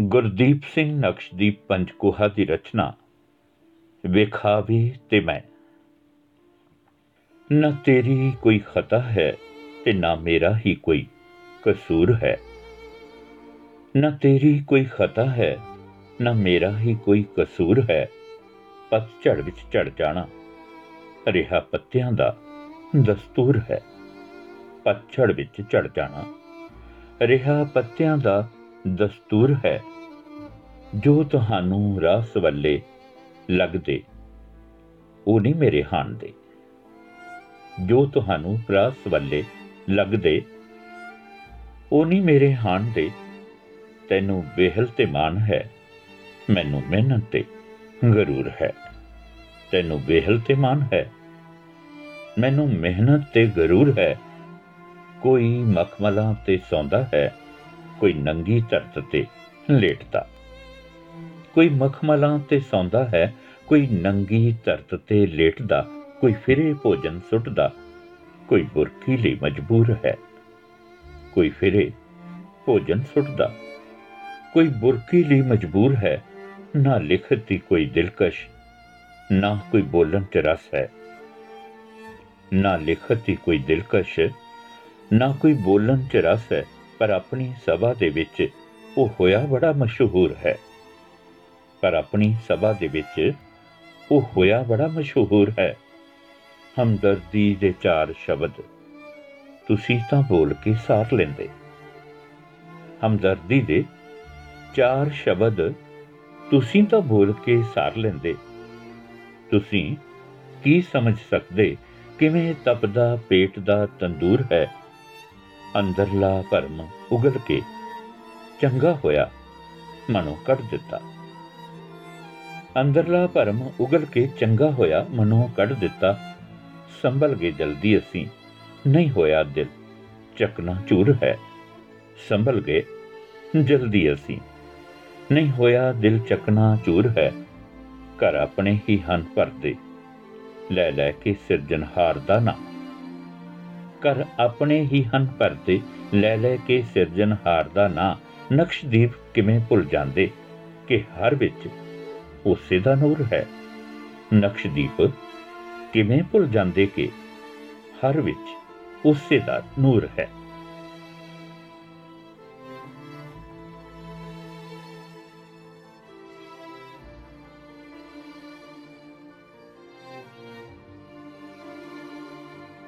ਗੁਰਦੀਪ ਸਿੰਘ ਨਕਸ਼ਦੀਪ ਪੰਚਕੂਹਾ ਦੀ ਰਚਨਾ। ਵੇਖਾ ਵੀ ਤੇ ਮੈਂ। ਨਾ ਤੇਰੀ ਕੋਈ ਖਤਾ ਹੈ ਤੇ ਨਾ ਮੇਰਾ ਹੀ ਕੋਈ ਕਸੂਰ ਹੈ। ਨਾ ਤੇਰੀ ਕੋਈ ਖਤਾ ਹੈ, ਨਾ ਮੇਰਾ ਹੀ ਕੋਈ ਕਸੂਰ ਹੈ। ਪਤਝੜ ਵਿੱਚ ਝੜ ਜਾਣਾ, ਰਿਹਾ ਪੱਤਿਆਂ ਦਾ ਦਸਤੂਰ ਹੈ। ਪਤਝੜ ਵਿੱਚ ਝੜ ਜਾਣਾ, ਰਿਹਾ ਪੱਤਿਆਂ ਦਾ ਦਸਤੂਰ ਹੈ, ਜੋ ਤੁਹਾਨੂੰ ਰਾਸ ਵੱਲੇ ਲੱਗਦੇ, ਉਹ ਨਹੀਂ ਮੇਰੇ ਹਾਨ ਦੇ। ਜੋ ਤੁਹਾਨੂੰ ਰਾਸ ਵੱਲੇ ਲੱਗਦੇ, ਉਹ ਨਹੀਂ ਮੇਰੇ ਹਾਨ ਦੇ। ਤੈਨੂੰ ਬੇਹਲ ਤੇ ਮਾਨ ਹੈ, ਮੈਨੂੰ ਮਿਹਨਤ ਤੇ ਗਰੂਰ ਹੈ। ਤੈਨੂੰ ਬੇਹਲ ਤੇ ਮਾਨ ਹੈ, ਮੈਨੂੰ ਮਿਹਨਤ ਤੇ ਗਰੂਰ ਹੈ। ਕੋਈ ਮਖਮਲਾਂ ਤੇ ਸੌਂਦਾ ਹੈ ਕੋਈ ਨੰਗੀ ਧਰਤ ਤੇ ਲੇਟਦਾ। ਕੋਈ ਮਖਮਲਾਂ ਤੇ ਸੌਂਦਾ ਹੈ, ਕੋਈ ਨੰਗੀ ਧਰਤ ਤੇ ਲੇਟਦਾ, ਕੋਈ ਫਿਰੇ ਭੋਜਨ ਸੁੱਟਦਾ, ਕੋਈ ਬੁਰਕੀ ਲਈ ਮਜਬੂਰ ਹੈ। ਕੋਈ ਫਿਰੇ ਭੋਜਨ ਸੁੱਟਦਾ, ਕੋਈ ਬੁਰਕੀ ਲਈ ਮਜਬੂਰ ਹੈ, ਨਾ ਲਿਖਤ ਦੀ ਕੋਈ ਦਿਲਕਸ਼, ਨਾ ਕੋਈ ਬੋਲਣ ਚ ਰਸ ਹੈ। ਨਾ ਲਿਖਤ ਦੀ ਕੋਈ ਦਿਲਕਸ਼, ਨਾ ਕੋਈ ਬੋਲਣ ਚ ਰਸ ਹੈ। ਪਰ ਆਪਣੀ ਸਭਾ ਦੇ ਵਿੱਚ ਉਹ ਹੋਇਆ ਬੜਾ ਮਸ਼ਹੂਰ ਹੈ। ਪਰ ਆਪਣੀ ਸਭਾ ਦੇ ਵਿੱਚ ਉਹ ਹੋਇਆ ਬੜਾ ਮਸ਼ਹੂਰ ਹੈ। ਹਮਦਰਦੀ ਦੇ ਚਾਰ ਸ਼ਬਦ, ਤੁਸੀਂ ਤਾਂ ਬੋਲ ਕੇ ਸਾਰ ਲੈਂਦੇ। ਹਮਦਰਦੀ ਦੇ ਚਾਰ ਸ਼ਬਦ, ਤੁਸੀਂ ਤਾਂ ਬੋਲ ਕੇ ਸਾਰ ਲੈਂਦੇ। ਤੁਸੀਂ ਕੀ ਸਮਝ ਸਕਦੇ ਕਿਵੇਂ ਤਪਦਾ ਪੇਟ ਦਾ ਤੰਦੂਰ ਹੈ? ਅੰਦਰਲਾ ਭਰਮ ਉਗਲ ਕੇ ਚੰਗਾ ਹੋਇਆ, ਮਨੋਂ ਕੱਢ ਦਿੱਤਾ। ਅੰਦਰਲਾ ਭਰਮ ਉਗਲ ਕੇ ਚੰਗਾ ਹੋਇਆ, ਮਨੋਂ ਕੱਢ ਦਿੱਤਾ। ਸੰਭਲ ਗਏ ਜਲਦੀ ਅਸੀਂ, ਨਹੀਂ ਹੋਇਆ ਦਿਲ ਚਕਨਾ ਚੂਰ ਹੈ। ਸੰਭਲ ਗਏ ਜਲਦੀ ਅਸੀਂ, ਨਹੀਂ ਹੋਇਆ ਦਿਲ ਚਕਨਾ ਚੂਰ ਹੈ। ਘਰ ਆਪਣੇ ਹੀ ਹਨ ਭਰਦੇ, ਲੈ ਲੈ ਕੇ ਸਿਰਜਣਹਾਰ ਦਾ ਨਾਮ ਕਰ ਆਪਣੇ ਹੀ ਹਨ ਭਰਦੇ ਲੈ ਲੈ ਕੇ ਸਿਰਜਣਹਾਰ ਦਾ ਨਾਂ ਨਕਸ਼ਦੀਪ ਕਿਵੇਂ ਭੁੱਲ ਜਾਂਦੇ? ਕਿ ਹਰ ਵਿੱਚ ਉਸੇ ਦਾ ਨੂਰ ਹੈ। ਨਕਸ਼ਦੀਪ, ਕਿਵੇਂ ਭੁੱਲ ਜਾਂਦੇ ਕਿ ਹਰ ਵਿੱਚ ਉਸੇ ਦਾ ਨੂਰ ਹੈ?